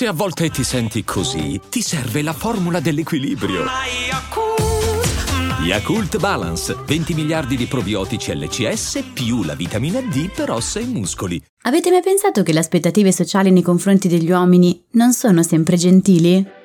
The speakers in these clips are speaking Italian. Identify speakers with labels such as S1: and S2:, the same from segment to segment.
S1: Se a volte ti senti così, ti serve la formula dell'equilibrio. Yakult Balance, 20 miliardi di probiotici LCS più la vitamina D per ossa e muscoli.
S2: Avete mai pensato che le aspettative sociali nei confronti degli uomini non sono sempre gentili?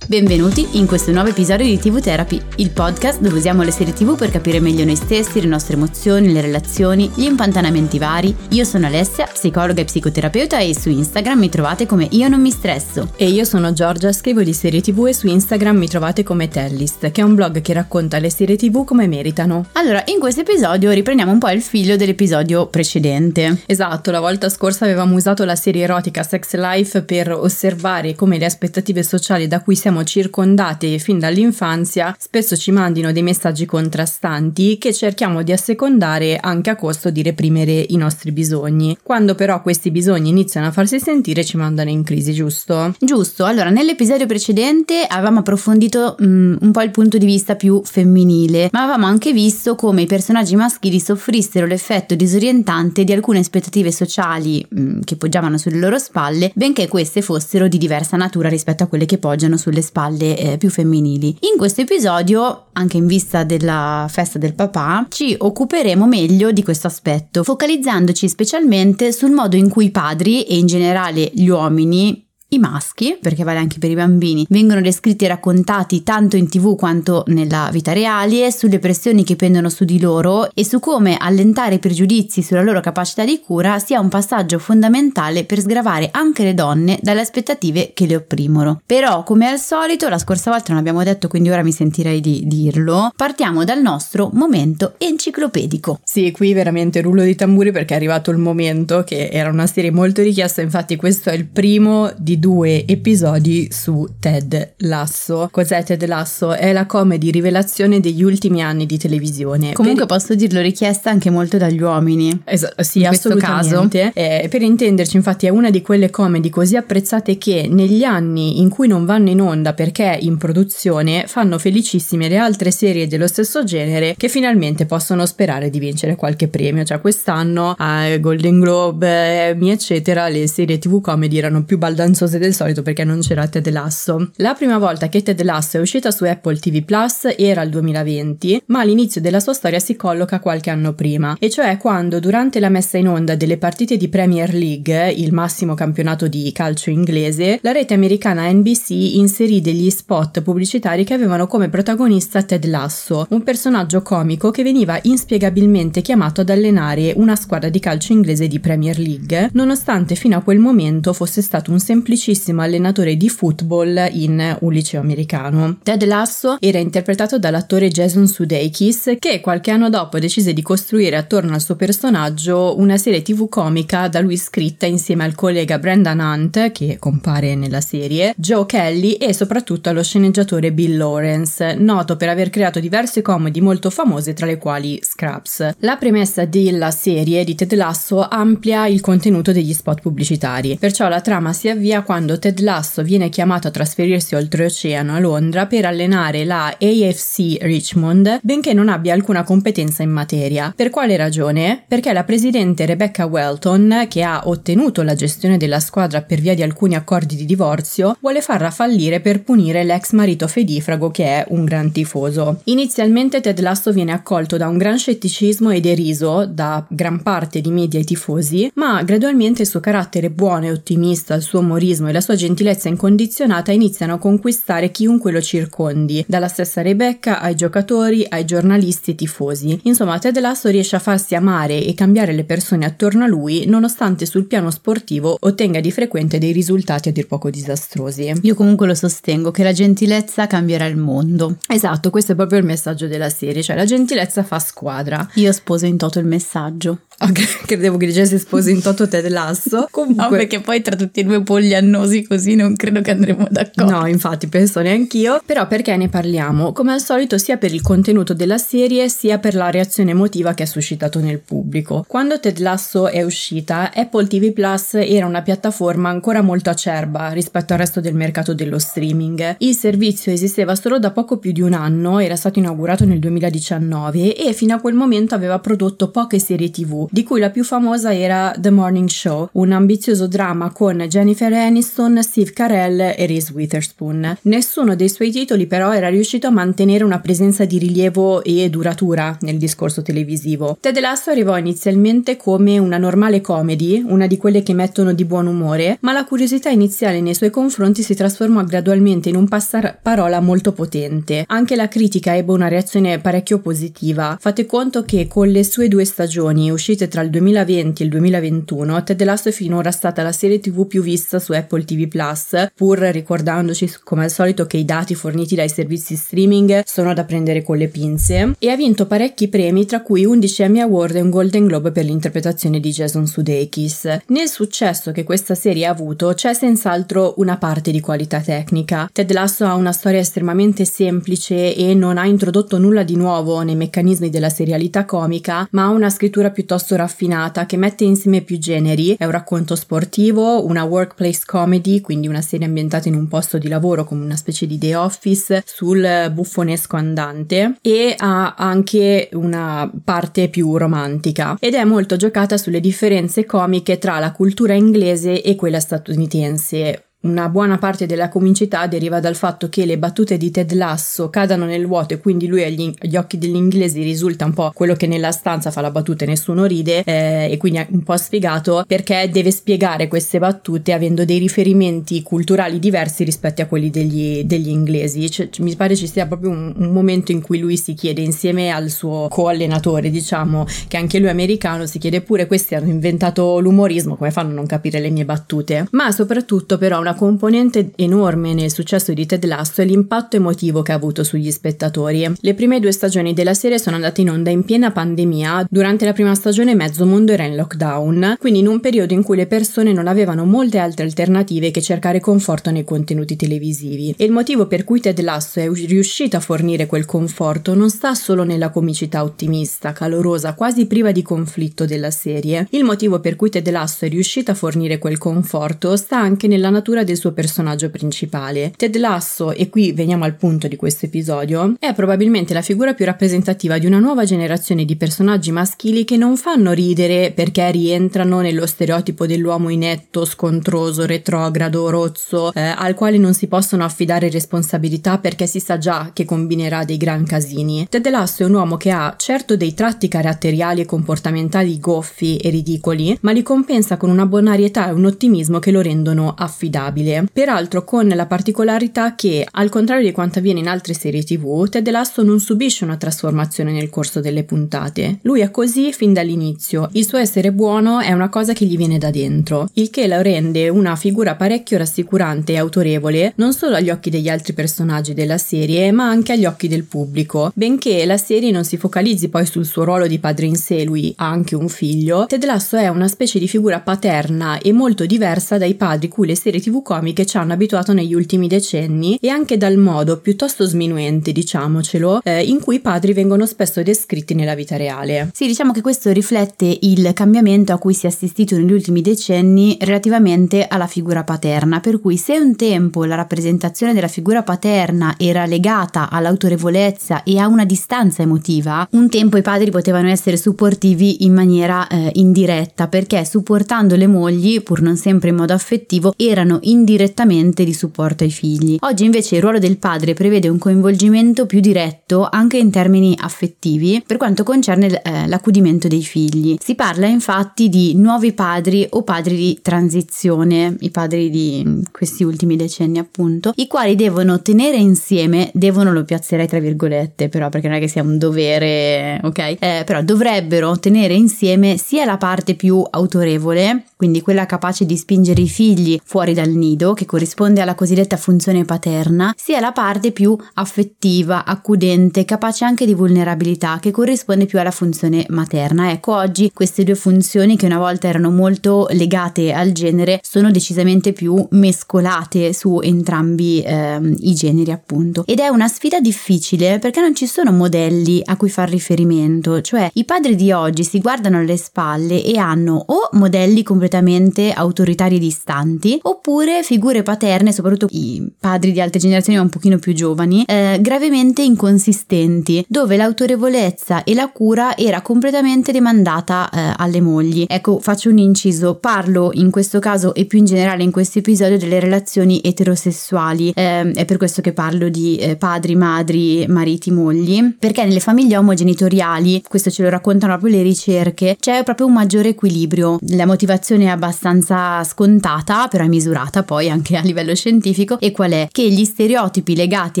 S2: Benvenuti in questo nuovo episodio di TV Therapy, il podcast dove usiamo le serie TV per capire meglio noi stessi, le nostre emozioni, le relazioni, gli impantanamenti vari. Io sono Alessia, psicologa e psicoterapeuta e su Instagram mi trovate come Io non mi stresso.
S3: E io sono Giorgia, scrivo di serie TV e su Instagram mi trovate come Tellist, che è un blog che racconta le serie TV come meritano.
S2: Allora, in questo episodio riprendiamo un po' il figlio dell'episodio precedente.
S3: Esatto, la volta scorsa avevamo usato la serie erotica Sex Life per osservare come le aspettative sociali da cui siamo circondate fin dall'infanzia spesso ci mandino dei messaggi contrastanti che cerchiamo di assecondare anche a costo di reprimere i nostri bisogni. Quando però questi bisogni iniziano a farsi sentire ci mandano in crisi, giusto?
S2: Giusto, allora nell'episodio precedente avevamo approfondito mm, un po' il punto di vista più femminile, ma avevamo anche visto come i personaggi maschili soffrissero l'effetto disorientante di alcune aspettative sociali mm, che poggiavano sulle loro spalle, benché queste fossero di diversa natura rispetto a quelle che poggiano sulle spalle spalle eh, più femminili. In questo episodio, anche in vista della festa del papà, ci occuperemo meglio di questo aspetto, focalizzandoci specialmente sul modo in cui i padri e in generale gli uomini i maschi, perché vale anche per i bambini, vengono descritti e raccontati tanto in tv quanto nella vita reale sulle pressioni che pendono su di loro e su come allentare i pregiudizi sulla loro capacità di cura sia un passaggio fondamentale per sgravare anche le donne dalle aspettative che le opprimono. Però, come al solito, la scorsa volta non abbiamo detto, quindi ora mi sentirei di dirlo, partiamo dal nostro momento enciclopedico.
S3: Sì, qui veramente rullo di tamburi perché è arrivato il momento che era una serie molto richiesta, infatti questo è il primo di due episodi su Ted Lasso. Cos'è Ted Lasso? È la comedy rivelazione degli ultimi anni di televisione.
S2: Comunque per... posso dirlo richiesta anche molto dagli uomini.
S3: Es- sì, in assolutamente. Eh, per intenderci, infatti, è una di quelle comedy così apprezzate che negli anni in cui non vanno in onda perché in produzione fanno felicissime le altre serie dello stesso genere che finalmente possono sperare di vincere qualche premio. Cioè, quest'anno a Golden Globe, Emmy, eccetera, le serie TV comedy erano più baldanzose cose del solito perché non c'era Ted Lasso. La prima volta che Ted Lasso è uscita su Apple TV Plus era il 2020, ma l'inizio della sua storia si colloca qualche anno prima, e cioè quando durante la messa in onda delle partite di Premier League, il massimo campionato di calcio inglese, la rete americana NBC inserì degli spot pubblicitari che avevano come protagonista Ted Lasso, un personaggio comico che veniva inspiegabilmente chiamato ad allenare una squadra di calcio inglese di Premier League, nonostante fino a quel momento fosse stato un semplice semplicissimo allenatore di football in un liceo americano. Ted Lasso era interpretato dall'attore Jason Sudeikis che qualche anno dopo decise di costruire attorno al suo personaggio una serie tv comica da lui scritta insieme al collega Brendan Hunt che compare nella serie, Joe Kelly e soprattutto allo sceneggiatore Bill Lawrence, noto per aver creato diverse comedy molto famose tra le quali Scraps. La premessa della serie di Ted Lasso amplia il contenuto degli spot pubblicitari, perciò la trama si avvia quando quando Ted Lasso viene chiamato a trasferirsi oltreoceano a Londra per allenare la AFC Richmond, benché non abbia alcuna competenza in materia. Per quale ragione? Perché la presidente Rebecca Welton, che ha ottenuto la gestione della squadra per via di alcuni accordi di divorzio, vuole farla fallire per punire l'ex marito fedifrago che è un gran tifoso. Inizialmente Ted Lasso viene accolto da un gran scetticismo e deriso da gran parte di media e tifosi, ma gradualmente il suo carattere buono e ottimista, il suo umorismo egoismo e la sua gentilezza incondizionata iniziano a conquistare chiunque lo circondi, dalla stessa Rebecca ai giocatori, ai giornalisti tifosi. Insomma, Ted Lasso riesce a farsi amare e cambiare le persone attorno a lui, nonostante sul piano sportivo ottenga di frequente dei risultati a dir poco disastrosi.
S2: Io comunque lo sostengo che la gentilezza cambierà il mondo.
S3: Esatto, questo è proprio il messaggio della serie, cioè la gentilezza fa squadra.
S2: Io sposo in toto il messaggio.
S3: credevo che dicesse sposo in toto Ted Lasso.
S2: Comunque... No, perché poi tra tutti e due polli annosi così non credo che andremo d'accordo.
S3: No, infatti penso neanch'io. Però perché ne parliamo? Come al solito sia per il contenuto della serie sia per la reazione emotiva che ha suscitato nel pubblico. Quando Ted Lasso è uscita, Apple TV Plus era una piattaforma ancora molto acerba rispetto al resto del mercato dello streaming. Il servizio esisteva solo da poco più di un anno, era stato inaugurato nel 2019 e fino a quel momento aveva prodotto poche serie TV, di cui la più famosa era The Morning Show, un ambizioso dramma con Jennifer Aniston, Steve Carell e Reese Witherspoon. Nessuno dei suoi titoli però era riuscito a mantenere una presenza di rilievo e duratura nel discorso televisivo. Ted Lasso arrivò inizialmente come una normale comedy, una di quelle che mettono di buon umore, ma la curiosità iniziale nei suoi confronti si trasformò gradualmente in un passaparola molto potente. Anche la critica ebbe una reazione parecchio positiva. Fate conto che con le sue due stagioni uscite tra il 2020 e il 2021, Ted Lasso è finora stata la serie TV più vista su Apple TV Plus, pur ricordandoci come al solito che i dati forniti dai servizi streaming sono da prendere con le pinze, e ha vinto parecchi premi, tra cui 11 Emmy Award e un Golden Globe per l'interpretazione di Jason Sudeikis. Nel successo che questa serie ha avuto c'è senz'altro una parte di qualità tecnica. Ted Lasso ha una storia estremamente semplice e non ha introdotto nulla di nuovo nei meccanismi della serialità comica, ma ha una scrittura piuttosto raffinata che mette insieme più generi. È un racconto sportivo, una workplace comedy, quindi una serie ambientata in un posto di lavoro come una specie di The Office sul buffonesco andante. E ha anche una parte più romantica. Ed è molto giocata sulle differenze comiche tra la cultura inglese e quella statunitense una buona parte della comicità deriva dal fatto che le battute di Ted Lasso cadano nel vuoto e quindi lui agli, agli occhi degli inglesi risulta un po' quello che nella stanza fa la battuta e nessuno ride eh, e quindi è un po' sfigato perché deve spiegare queste battute avendo dei riferimenti culturali diversi rispetto a quelli degli, degli inglesi. Cioè, mi pare ci sia proprio un, un, momento in cui lui si chiede insieme al suo co-allenatore, diciamo, che anche lui è americano, si chiede pure questi hanno inventato l'umorismo, come fanno a non capire le mie battute? Ma soprattutto però una una componente enorme nel successo di Ted Lasso è l'impatto emotivo che ha avuto sugli spettatori. Le prime due stagioni della serie sono andate in onda in piena pandemia, durante la prima stagione mezzo mondo era in lockdown, quindi in un periodo in cui le persone non avevano molte altre alternative che cercare conforto nei contenuti televisivi. E il motivo per cui Ted Lasso è riuscito a fornire quel conforto non sta solo nella comicità ottimista, calorosa, quasi priva di conflitto della serie. Il motivo per cui Ted Lasso è riuscito a fornire quel conforto sta anche nella natura figura del suo personaggio principale. Ted Lasso, e qui veniamo al punto di questo episodio, è probabilmente la figura più rappresentativa di una nuova generazione di personaggi maschili che non fanno ridere perché rientrano nello stereotipo dell'uomo inetto, scontroso, retrogrado, rozzo, eh, al quale non si possono affidare responsabilità perché si sa già che combinerà dei gran casini. Ted Lasso è un uomo che ha certo dei tratti caratteriali e comportamentali goffi e ridicoli, ma li compensa con una bonarietà e un ottimismo che lo rendono affidabile affidabile, peraltro con la particolarità che, al contrario di quanto avviene in altre serie tv, Ted Lasso non subisce una trasformazione nel corso delle puntate. Lui è così fin dall'inizio, il suo essere buono è una cosa che gli viene da dentro, il che lo rende una figura parecchio rassicurante e autorevole non solo agli occhi degli altri personaggi della serie, ma anche agli occhi del pubblico. Benché la serie non si focalizzi poi sul suo ruolo di padre in sé, lui ha anche un figlio, Ted Lasso è una specie di figura paterna e molto diversa dai padri cui le serie tv comiche ci hanno abituato negli ultimi decenni e anche dal modo piuttosto sminuente, diciamocelo, eh, in cui i padri vengono spesso descritti nella vita reale.
S2: Sì, diciamo che questo riflette il cambiamento a cui si è assistito negli ultimi decenni relativamente alla figura paterna, per cui se un tempo la rappresentazione della figura paterna era legata all'autorevolezza e a una distanza emotiva, un tempo i padri potevano essere supportivi in maniera eh, indiretta perché supportando le mogli, pur non sempre in modo affettivo, erano indirettamente di supporto ai figli. Oggi invece il ruolo del padre prevede un coinvolgimento più diretto anche in termini affettivi per quanto concerne eh, l'accudimento dei figli. Si parla infatti di nuovi padri o padri di transizione, i padri di questi ultimi decenni appunto, i quali devono tenere insieme, devono lo piazzerei tra virgolette però perché non è che sia un dovere, ok? Eh, però dovrebbero tenere insieme sia la parte più autorevole, quindi quella capace di spingere i figli fuori dal nido, che corrisponde alla cosiddetta funzione paterna, sia la parte più affettiva, accudente, capace anche di vulnerabilità, che corrisponde più alla funzione materna. Ecco, oggi queste due funzioni che una volta erano molto legate al genere sono decisamente più mescolate su entrambi eh, i generi, appunto. Ed è una sfida difficile perché non ci sono modelli a cui far riferimento, cioè i padri di oggi si guardano alle spalle e hanno o modelli completamente autoritari e distanti, oppure figure paterne, soprattutto i padri di altre generazioni un pochino più giovani, eh, gravemente inconsistenti, dove l'autorevolezza e la cura era completamente demandata eh, alle mogli. Ecco, faccio un inciso, parlo in questo caso e più in generale in questo episodio delle relazioni eterosessuali, eh, è per questo che parlo di eh, padri, madri, mariti, mogli, perché nelle famiglie omogenitoriali, questo ce lo raccontano proprio le ricerche, c'è proprio un maggiore equilibrio. La motivazione è abbastanza scontata, però è misurata poi anche a livello scientifico, e qual è? Che gli stereotipi legati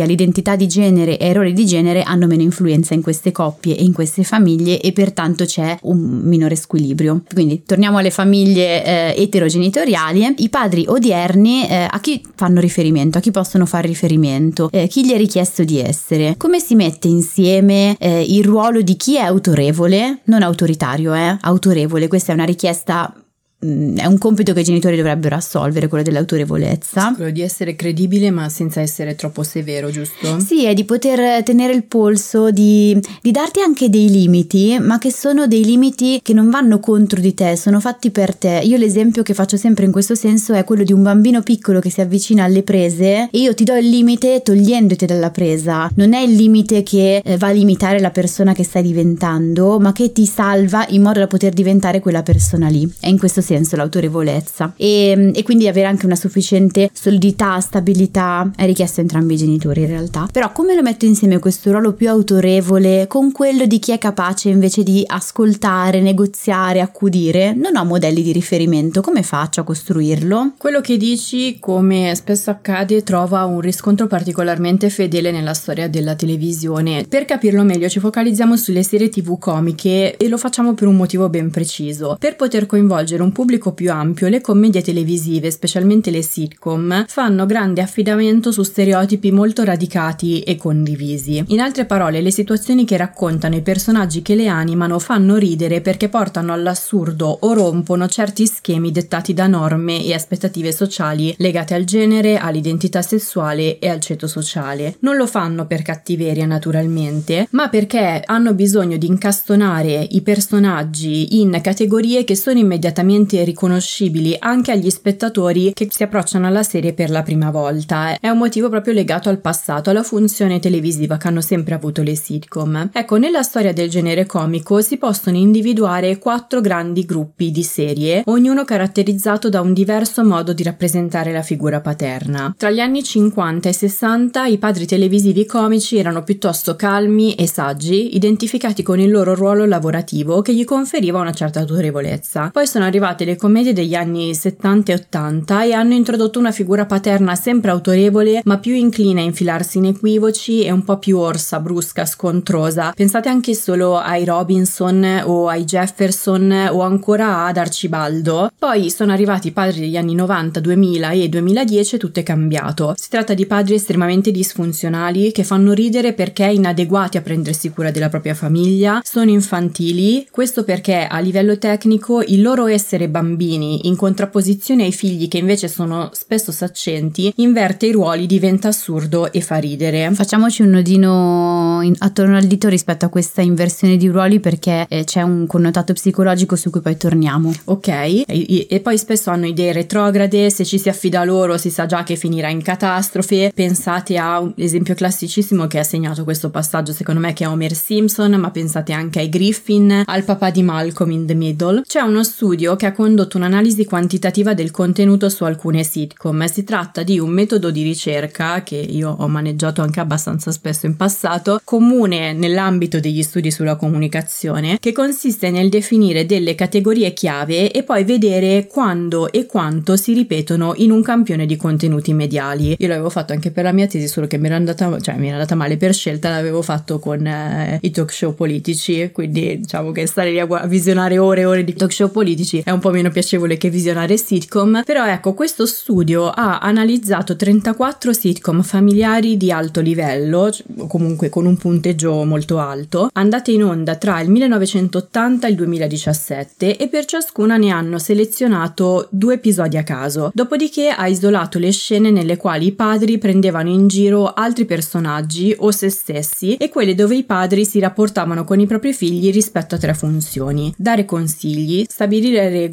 S2: all'identità di genere e errori di genere hanno meno influenza in queste coppie e in queste famiglie e pertanto c'è un minore squilibrio. Quindi torniamo alle famiglie eh, eterogenitoriali, i padri odierni eh, a chi fanno riferimento, a chi possono fare riferimento, eh, chi gli è richiesto di essere, come si mette insieme eh, il ruolo di chi è autorevole, non autoritario, eh, autorevole, questa è una richiesta è un compito che i genitori dovrebbero assolvere, quello dell'autorevolezza.
S3: Quello di essere credibile ma senza essere troppo severo, giusto?
S2: Sì, è di poter tenere il polso, di, di, darti anche dei limiti, ma che sono dei limiti che non vanno contro di te, sono fatti per te. Io l'esempio che faccio sempre in questo senso è quello di un bambino piccolo che si avvicina alle prese e io ti do il limite togliendoti dalla presa. Non è il limite che eh, va a limitare la persona che stai diventando, ma che ti salva in modo da poter diventare quella persona lì. È in questo senso senso l'autorevolezza e, e, quindi avere anche una sufficiente solidità, stabilità è richiesto a entrambi i genitori in realtà. Però come lo metto insieme questo ruolo più autorevole con quello di chi è capace invece di ascoltare, negoziare, accudire? Non ho modelli di riferimento, come faccio a costruirlo?
S3: Quello che dici, come spesso accade, trova un riscontro particolarmente fedele nella storia della televisione. Per capirlo meglio ci focalizziamo sulle serie tv comiche e lo facciamo per un motivo ben preciso, per poter coinvolgere un pubblico pubblico più ampio, le commedie televisive, specialmente le sitcom, fanno grande affidamento su stereotipi molto radicati e condivisi. In altre parole, le situazioni che raccontano i personaggi che le animano fanno ridere perché portano all'assurdo o rompono certi schemi dettati da norme e aspettative sociali legate al genere, all'identità sessuale e al ceto sociale. Non lo fanno per cattiveria naturalmente, ma perché hanno bisogno di incastonare i personaggi in categorie che sono immediatamente facilmente riconoscibili anche agli spettatori che si approcciano alla serie per la prima volta. È un motivo proprio legato al passato, alla funzione televisiva che hanno sempre avuto le sitcom. Ecco, nella storia del genere comico si possono individuare quattro grandi gruppi di serie, ognuno caratterizzato da un diverso modo di rappresentare la figura paterna. Tra gli anni 50 e 60 i padri televisivi comici erano piuttosto calmi e saggi, identificati con il loro ruolo lavorativo che gli conferiva una certa autorevolezza. Poi sono arrivate le commedie degli anni 70 e 80 e hanno introdotto una figura paterna sempre autorevole ma più incline a infilarsi in equivoci e un po' più orsa, brusca, scontrosa. Pensate anche solo ai Robinson o ai Jefferson o ancora ad Arcibaldo. Poi sono arrivati i padri degli anni 90, 2000 e 2010 e tutto è cambiato. Si tratta di padri estremamente disfunzionali che fanno ridere perché inadeguati a prendersi cura della propria famiglia, sono infantili, questo perché a livello tecnico il loro essere bambini in contrapposizione ai figli che invece sono spesso saccenti, inverte i ruoli, diventa assurdo e fa ridere.
S2: Facciamoci un nodino in, attorno al dito rispetto a questa inversione di ruoli perché eh, c'è un connotato psicologico su cui poi torniamo.
S3: Ok, e, e poi spesso hanno idee retrograde, se ci si affida a loro si sa già che finirà in catastrofe. Pensate a un esempio classicissimo che ha segnato questo passaggio secondo me che è Homer Simpson, ma pensate anche ai Griffin, al papà di Malcolm in the Middle. C'è uno studio che ha condotto un'analisi quantitativa del contenuto su alcune sitcom. Si tratta di un metodo di ricerca che io ho maneggiato anche abbastanza spesso in passato, comune nell'ambito degli studi sulla comunicazione, che consiste nel definire delle categorie chiave e poi vedere quando e quanto si ripetono in un campione di contenuti mediali. Io l'avevo fatto anche per la mia tesi, solo che mi era andata, cioè, mi era andata male per scelta, l'avevo fatto con eh, i talk show politici, quindi diciamo che stare lì a, visionare ore e ore di talk show politici è un po' meno piacevole che visionare sitcom, però ecco, questo studio ha analizzato 34 sitcom familiari di alto livello, comunque con un punteggio molto alto, andate in onda tra il 1980 e il 2017 e per ciascuna ne hanno selezionato due episodi a caso. Dopodiché ha isolato le scene nelle quali i padri prendevano in giro altri personaggi o se stessi e quelle dove i padri si rapportavano con i propri figli rispetto a tre funzioni: dare consigli, stabilire regole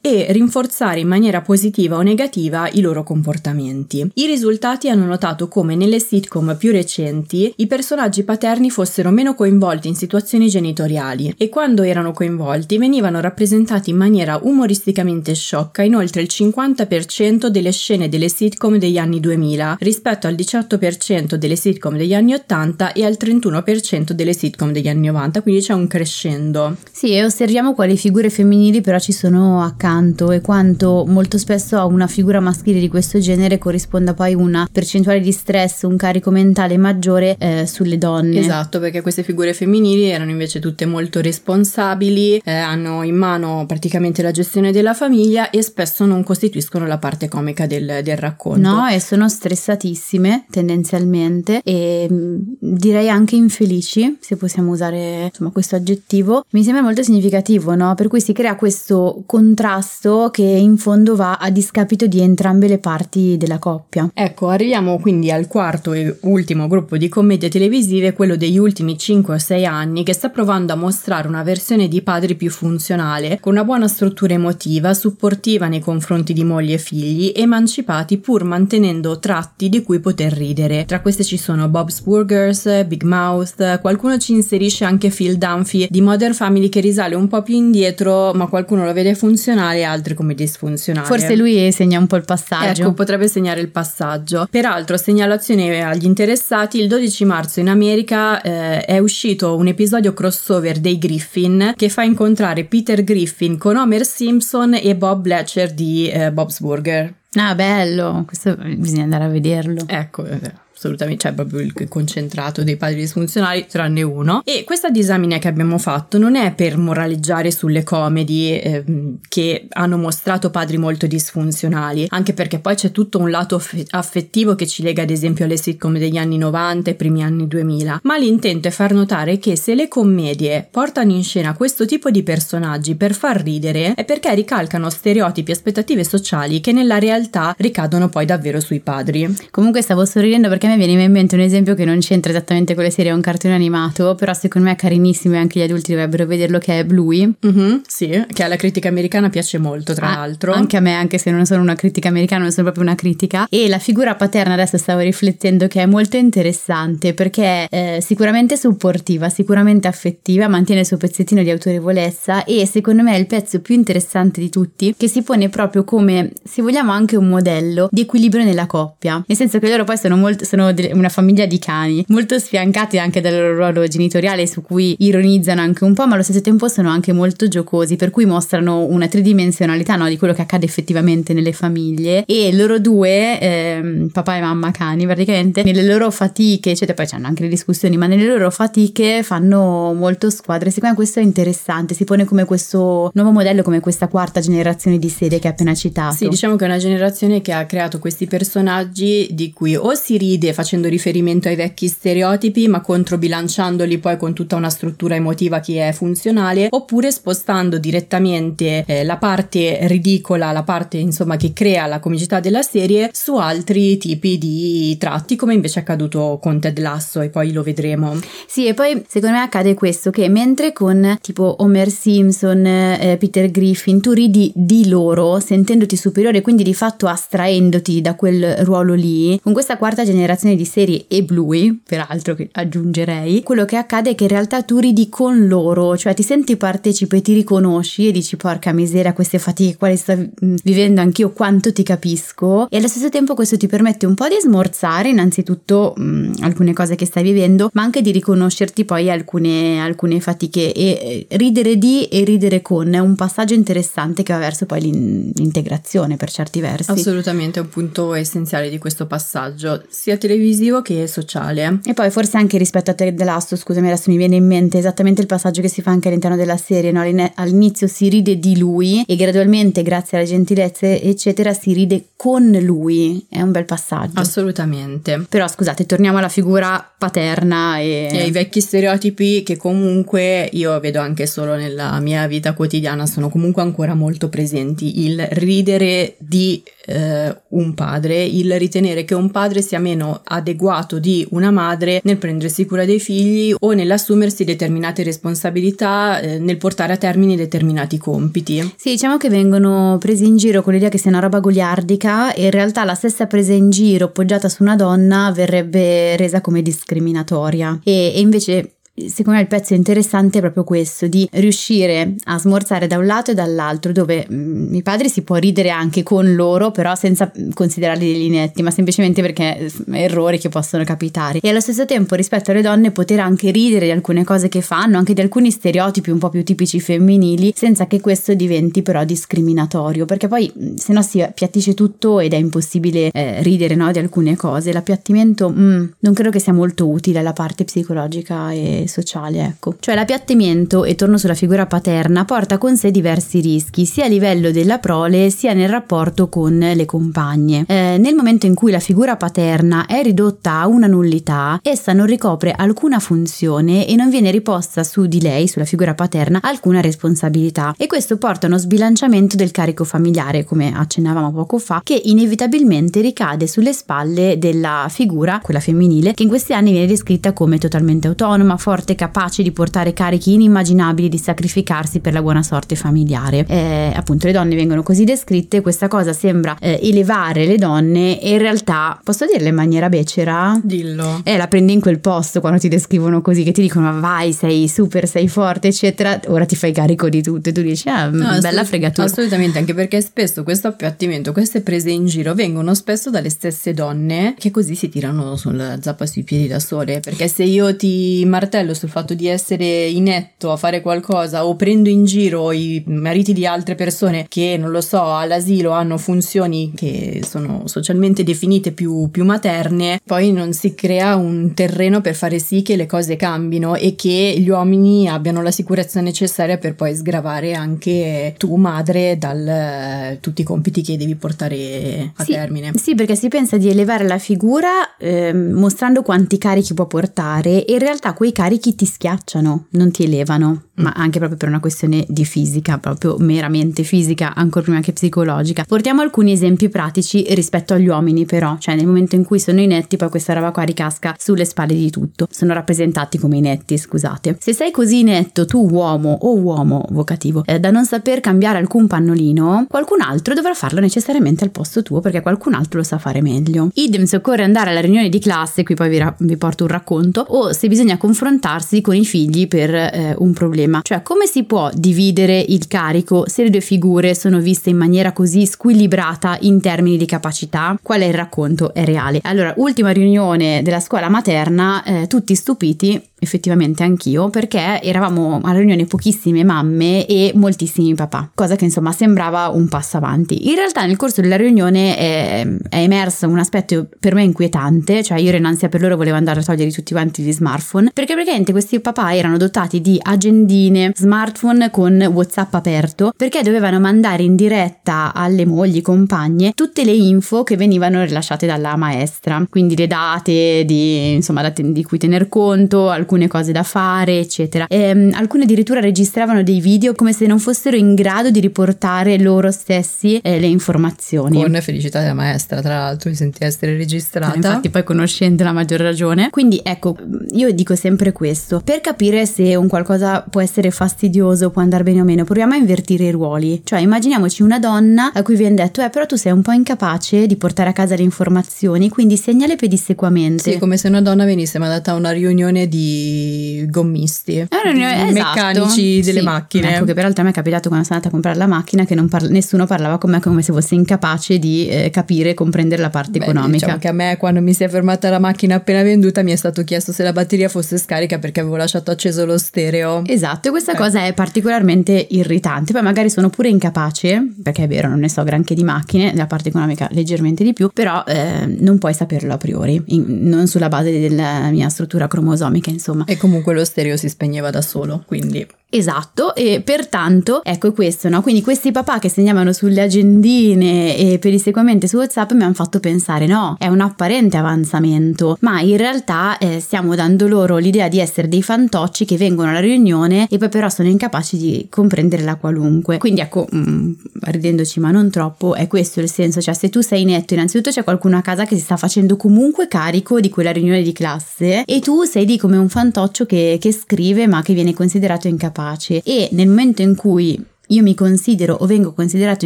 S3: e rinforzare in maniera positiva o negativa i loro comportamenti. I risultati hanno notato come nelle sitcom più recenti i personaggi paterni fossero meno coinvolti in situazioni genitoriali e quando erano coinvolti venivano rappresentati in maniera umoristicamente sciocca in oltre il 50% delle scene delle sitcom degli anni 2000 rispetto al 18% delle sitcom degli anni 80 e al 31% delle sitcom degli anni 90, quindi c'è un crescendo.
S2: Sì, e osserviamo quali figure femminili però ci sono accanto e quanto molto spesso a una figura maschile di questo genere corrisponda poi una percentuale di stress, un carico mentale maggiore eh, sulle donne.
S3: Esatto, perché queste figure femminili erano invece tutte molto responsabili, eh, hanno in mano praticamente la gestione della famiglia e spesso non costituiscono la parte comica del, del racconto.
S2: No, e sono stressatissime tendenzialmente e mm, direi anche infelici, se possiamo usare insomma, questo aggettivo. Mi sembra molto significativo, no? Per cui si crea questo contrasto che in fondo va a discapito di entrambe le parti della coppia.
S3: Ecco, arriviamo quindi al quarto e ultimo gruppo di commedie televisive, quello degli ultimi 5 o 6 anni, che sta provando a mostrare una versione di padri più funzionale, con una buona struttura emotiva, supportiva nei confronti di mogli e figli, emancipati pur mantenendo tratti di cui poter ridere. Tra queste ci sono Bob's Burgers, Big Mouth, qualcuno ci inserisce anche Phil Dunphy di Modern Family che risale un po' più indietro, ma qualcuno lo vede funzionale, altri come disfunzionale.
S2: Forse lui segna un po' il passaggio.
S3: Ecco, potrebbe segnare il passaggio. Peraltro, segnalazione agli interessati, il 12 marzo in America eh, è uscito un episodio crossover dei Griffin che fa incontrare Peter Griffin con Homer Simpson e Bob Bletcher di eh, Bob's Burger.
S2: Ah, bello, questo bisogna andare a vederlo.
S3: Ecco, eh, assolutamente, cioè proprio il concentrato dei padri disfunzionali, tranne uno. E questa disamina che abbiamo fatto non è per moraleggiare sulle comedy eh, che hanno mostrato padri molto disfunzionali, anche perché poi c'è tutto un lato affettivo che ci lega ad esempio alle sitcom degli anni 90 e primi anni 2000, ma l'intento è far notare che se le commedie portano in scena questo tipo di personaggi per far ridere è perché ricalcano stereotipi e aspettative sociali che nella realtà ricadono poi davvero sui padri.
S2: Comunque stavo sorridendo perché me viene in mente un esempio che non c'entra esattamente con le serie, è un cartone animato, però secondo me è carinissimo e anche gli adulti dovrebbero vederlo, che è Bluey.
S3: Mm-hmm, sì, che alla critica americana piace molto, tra ah, l'altro.
S2: Anche a me, anche se non sono una critica americana, non sono proprio una critica. E la figura paterna, adesso stavo riflettendo, che è molto interessante perché è sicuramente supportiva, sicuramente affettiva, mantiene il suo pezzettino di autorevolezza e secondo me è il pezzo più interessante di tutti, che si pone proprio come, se vogliamo, anche un modello di equilibrio nella coppia. Nel senso che loro poi sono, molto, sono una famiglia di cani, molto sfiancati anche dal loro ruolo genitoriale su cui ironizzano anche un po', ma allo stesso tempo sono anche molto giocosi, per cui mostrano una tridimensionalità no, di quello che accade effettivamente nelle famiglie e loro due, ehm, papà e mamma cani, praticamente nelle loro fatiche, eccetera, poi c'hanno anche le discussioni, ma nelle loro fatiche fanno molto squadre. Secondo me questo è interessante, si pone come questo nuovo modello, come questa quarta generazione di serie che hai appena citato.
S3: Sì, diciamo che è una generazione che ha creato questi personaggi di cui o si ride facendo riferimento ai vecchi stereotipi, ma controbilanciandoli poi con tutta una struttura emotiva che è funzionale, oppure spostando direttamente eh, la parte ridicola, la parte insomma che crea la comicità della serie su altri tipi di tratti, come invece è accaduto con Ted Lasso e poi lo vedremo.
S2: Sì, e poi secondo me accade questo che mentre con tipo Homer Simpson, eh, Peter Griffin, tu ridi di loro sentendoti superiore, quindi di fatto astraendoti da quel ruolo lì, con questa quarta generazione di serie e Bluey, peraltro che aggiungerei, quello che accade è che in realtà tu ridi con loro, cioè ti senti partecipe, ti riconosci e dici porca miseria queste fatiche quali sto mm, vivendo anch'io, quanto ti capisco e allo stesso tempo questo ti permette un po' di smorzare innanzitutto mh, mm, alcune cose che stai vivendo, ma anche di riconoscerti poi alcune, alcune fatiche e ridere di e ridere con è un passaggio interessante che va verso poi l'integrazione per certi versi.
S3: Assolutamente, è un punto essenziale di questo passaggio. Sia televisivo che sociale.
S2: E poi forse anche rispetto a Ted Lasso, scusami, adesso mi viene in mente esattamente il passaggio che si fa anche all'interno della serie, no? all'inizio si ride di lui e gradualmente grazie alle gentilezze eccetera si ride con lui, è un bel passaggio.
S3: Assolutamente.
S2: Però scusate, torniamo alla figura paterna e...
S3: e ai vecchi stereotipi che comunque io vedo anche solo nella mia vita quotidiana sono comunque ancora molto presenti, il ridere di eh, un padre, il ritenere che un padre sia meno adeguato di una madre nel prendersi cura dei figli o nell'assumersi determinate responsabilità, eh, nel portare a termine determinati compiti.
S2: Sì, diciamo che vengono presi in giro con l'idea che sia una roba goliardica e in realtà la stessa presa in giro poggiata su una donna verrebbe resa come discriminatoria e, e invece secondo me il pezzo interessante è proprio questo, di riuscire a smorzare da un lato e dall'altro, dove mh, mm, i padri si può ridere anche con loro, però senza considerarli dei linetti, ma semplicemente perché errori che possono capitare. E allo stesso tempo rispetto alle donne poter anche ridere di alcune cose che fanno, anche di alcuni stereotipi un po' più tipici femminili, senza che questo diventi però discriminatorio, perché poi mm, se no si appiattisce tutto ed è impossibile eh, ridere no, di alcune cose. L'appiattimento mh, mm, non credo che sia molto utile alla parte psicologica e sociale, ecco. Cioè l'appiattimento, e torno sulla figura paterna, porta con sé diversi rischi, sia a livello della prole sia nel rapporto con le compagne. Eh, nel momento in cui la figura paterna è ridotta a una nullità, essa non ricopre alcuna funzione e non viene riposta su di lei, sulla figura paterna, alcuna responsabilità. E questo porta a uno sbilanciamento del carico familiare, come accennavamo poco fa, che inevitabilmente ricade sulle spalle della figura, quella femminile, che in questi anni viene descritta come totalmente autonoma, forte, capace di portare carichi inimmaginabili di sacrificarsi per la buona sorte familiare. Eh, appunto le donne vengono così descritte, questa cosa sembra eh, elevare le donne e in realtà, posso dirle in maniera becera?
S3: Dillo.
S2: Eh, la prendi in quel posto quando ti descrivono così, che ti dicono vai, sei super, sei forte, eccetera, ora ti fai carico di tutto e tu dici ah, no, bella fregatura.
S3: Assolutamente, anche perché spesso questo appiattimento, queste prese in giro vengono spesso dalle stesse donne che così si tirano sulla zappa sui piedi da sole, perché se io ti martello fratello sul fatto di essere inetto a fare qualcosa o prendo in giro i mariti di altre persone che, non lo so, all'asilo hanno funzioni che sono socialmente definite più, più materne, poi non si crea un terreno per fare sì che le cose cambino e che gli uomini abbiano la sicurezza necessaria per poi sgravare anche tu madre da tutti i compiti che devi portare a
S2: sì,
S3: termine.
S2: Sì, perché si pensa di elevare la figura eh, mostrando quanti carichi può portare e in realtà quei carichi carichi ti schiacciano, non ti elevano, mm. ma anche proprio per una questione di fisica, proprio meramente fisica, ancora prima che psicologica. Portiamo alcuni esempi pratici rispetto agli uomini, però, cioè nel momento in cui sono inetti, poi questa roba qua ricasca sulle spalle di tutto. Sono rappresentati come inetti, scusate. Se sei così inetto, tu uomo o uomo vocativo, eh, da non saper cambiare alcun pannolino, qualcun altro dovrà farlo necessariamente al posto tuo perché qualcun altro lo sa fare meglio. Idem se occorre andare alla riunione di classe, qui poi vi, ra- vi porto un racconto, o se bisogna confrontare confrontarsi con i figli per eh, un problema. Cioè come si può dividere il carico se le due figure sono viste in maniera così squilibrata in termini di capacità? Qual è il racconto? È reale. Allora, ultima riunione della scuola materna, eh, tutti stupiti effettivamente anch'io, perché eravamo a riunione pochissime mamme e moltissimi papà, cosa che insomma sembrava un passo avanti. In realtà nel corso della riunione è, è emerso un aspetto per me inquietante, cioè io ero in ansia per loro, volevo andare a togliere tutti quanti gli smartphone, perché praticamente questi papà erano dotati di agendine, smartphone con WhatsApp aperto, perché dovevano mandare in diretta alle mogli, compagne, tutte le info che venivano rilasciate dalla maestra, quindi le date di, insomma, di cui tener conto, alcune cose da fare, eccetera. E, um, alcune addirittura registravano dei video come se non fossero in grado di riportare loro stessi eh, le informazioni.
S3: Con felicità della maestra, tra l'altro, di sentire essere registrata.
S2: Infatti, poi conoscente la maggior ragione. Quindi, ecco, io dico sempre questo: per capire se un qualcosa può essere fastidioso, può andare bene o meno, proviamo a invertire i ruoli. Cioè, immaginiamoci una donna a cui viene detto: Eh, però tu sei un po' incapace di portare a casa le informazioni, quindi segnale pedissequamente.
S3: Sì, come se una donna venisse mandata a una riunione di gommisti,
S2: eh, esatto.
S3: meccanici delle
S2: sì.
S3: macchine.
S2: Ecco che peraltro mi è capitato quando sono andata a comprare la macchina che parla, nessuno parlava con me come se fosse incapace di eh, capire e comprendere la parte Beh, economica.
S3: Diciamo che a me quando mi si è fermata la macchina appena venduta mi è stato chiesto se la batteria fosse scarica cronaca perché avevo lasciato acceso lo stereo.
S2: Esatto, e questa eh. cosa è particolarmente irritante. Poi magari sono pure incapace, perché è vero, non ne so granché di macchine, la parte economica leggermente di più, però eh, non puoi saperlo a priori, in, non sulla base della mia struttura cromosomica, insomma.
S3: E comunque lo stereo si spegneva da solo, quindi
S2: Esatto, e pertanto ecco questo, no? Quindi questi papà che segnavano sulle agendine e pedissequamente su WhatsApp mi hanno fatto pensare: no, è un apparente avanzamento, ma in realtà eh, stiamo dando loro l'idea di essere dei fantocci che vengono alla riunione e poi però sono incapaci di comprendere la qualunque. Quindi ecco, mh, mm, ridendoci ma non troppo, è questo il senso, cioè se tu sei netto, innanzitutto c'è qualcuno a casa che si sta facendo comunque carico di quella riunione di classe e tu sei lì come un fantoccio che, che scrive ma che viene considerato incapace incapace e nel momento in cui io mi considero o vengo considerato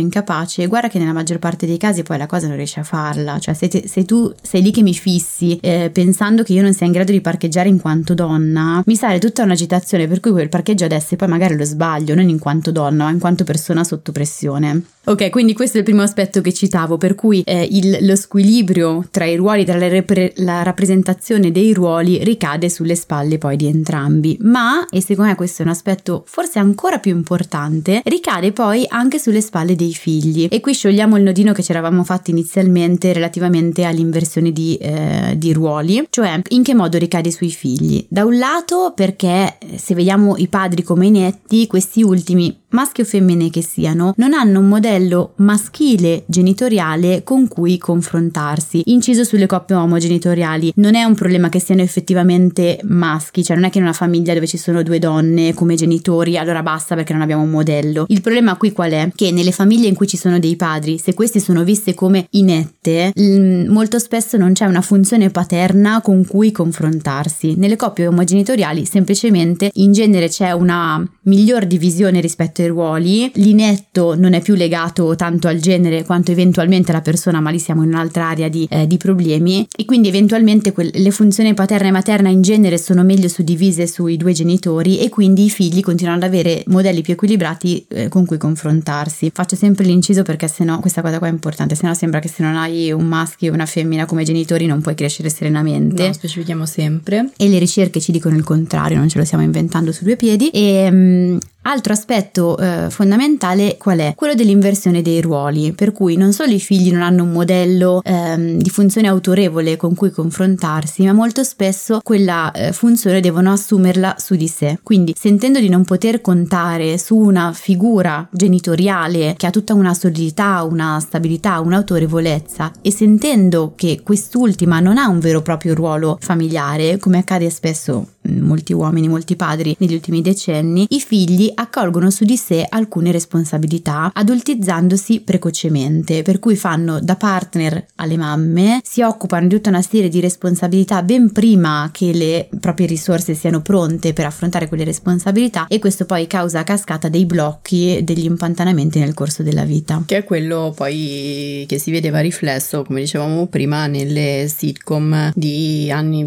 S2: incapace, guarda che nella maggior parte dei casi poi la cosa non riesci a farla, cioè se, te, se tu sei lì che mi fissi eh, pensando che io non sia in grado di parcheggiare in quanto donna, mi sale tutta un'agitazione per cui quel parcheggio adesso poi magari lo sbaglio, non in quanto donna, ma in quanto persona sotto pressione. Ok, quindi questo è il primo aspetto che citavo, per cui eh, il, lo squilibrio tra i ruoli, tra repre, la rappresentazione dei ruoli ricade sulle spalle poi di entrambi. Ma, e secondo me questo è un aspetto forse ancora più importante, ricade poi anche sulle spalle dei figli. E qui sciogliamo il nodino che ci eravamo fatti inizialmente relativamente all'inversione di, eh, di ruoli, cioè in che modo ricade sui figli. Da un lato perché eh, se vediamo i padri come inetti, questi ultimi maschi o femmine che siano, non hanno un modello maschile genitoriale con cui confrontarsi. Inciso sulle coppie omogenitoriali, non è un problema che siano effettivamente maschi, cioè non è che in una famiglia dove ci sono due donne come genitori, allora basta perché non abbiamo un modello. Il problema qui qual è? Che nelle famiglie in cui ci sono dei padri, se questi sono viste come inette, molto spesso non c'è una funzione paterna con cui confrontarsi. Nelle coppie omogenitoriali semplicemente in genere c'è una miglior divisione rispetto ai dei ruoli, l'inetto non è più legato tanto al genere quanto eventualmente alla persona, ma lì siamo in un'altra area di, eh, di problemi e quindi eventualmente que- le funzioni paterna e materna in genere sono meglio suddivise sui due genitori e quindi i figli continuano ad avere modelli più equilibrati eh, con cui confrontarsi. Faccio sempre l'inciso perché sennò questa cosa qua è importante, sennò sembra che se non hai un maschio e una femmina come genitori non puoi crescere serenamente.
S3: No, specifichiamo sempre.
S2: E le ricerche ci dicono il contrario, non ce lo stiamo inventando su due piedi e um, Altro aspetto eh, fondamentale qual è? Quello dell'inversione dei ruoli, per cui non solo i figli non hanno un modello ehm, di funzione autorevole con cui confrontarsi, ma molto spesso quella eh, funzione devono assumerla su di sé. Quindi sentendo di non poter contare su una figura genitoriale che ha tutta una solidità, una stabilità, un'autorevolezza e sentendo che quest'ultima non ha un vero e proprio ruolo familiare, come accade spesso molti uomini, molti padri negli ultimi decenni, i figli accolgono su di sé alcune responsabilità, adultizzandosi precocemente, per cui fanno da partner alle mamme, si occupano di tutta una serie di responsabilità ben prima che le proprie risorse siano pronte per affrontare quelle responsabilità e questo poi causa a cascata dei blocchi, degli impantanamenti nel corso della vita.
S3: Che è quello poi che si vedeva riflesso, come dicevamo prima, nelle sitcom di anni,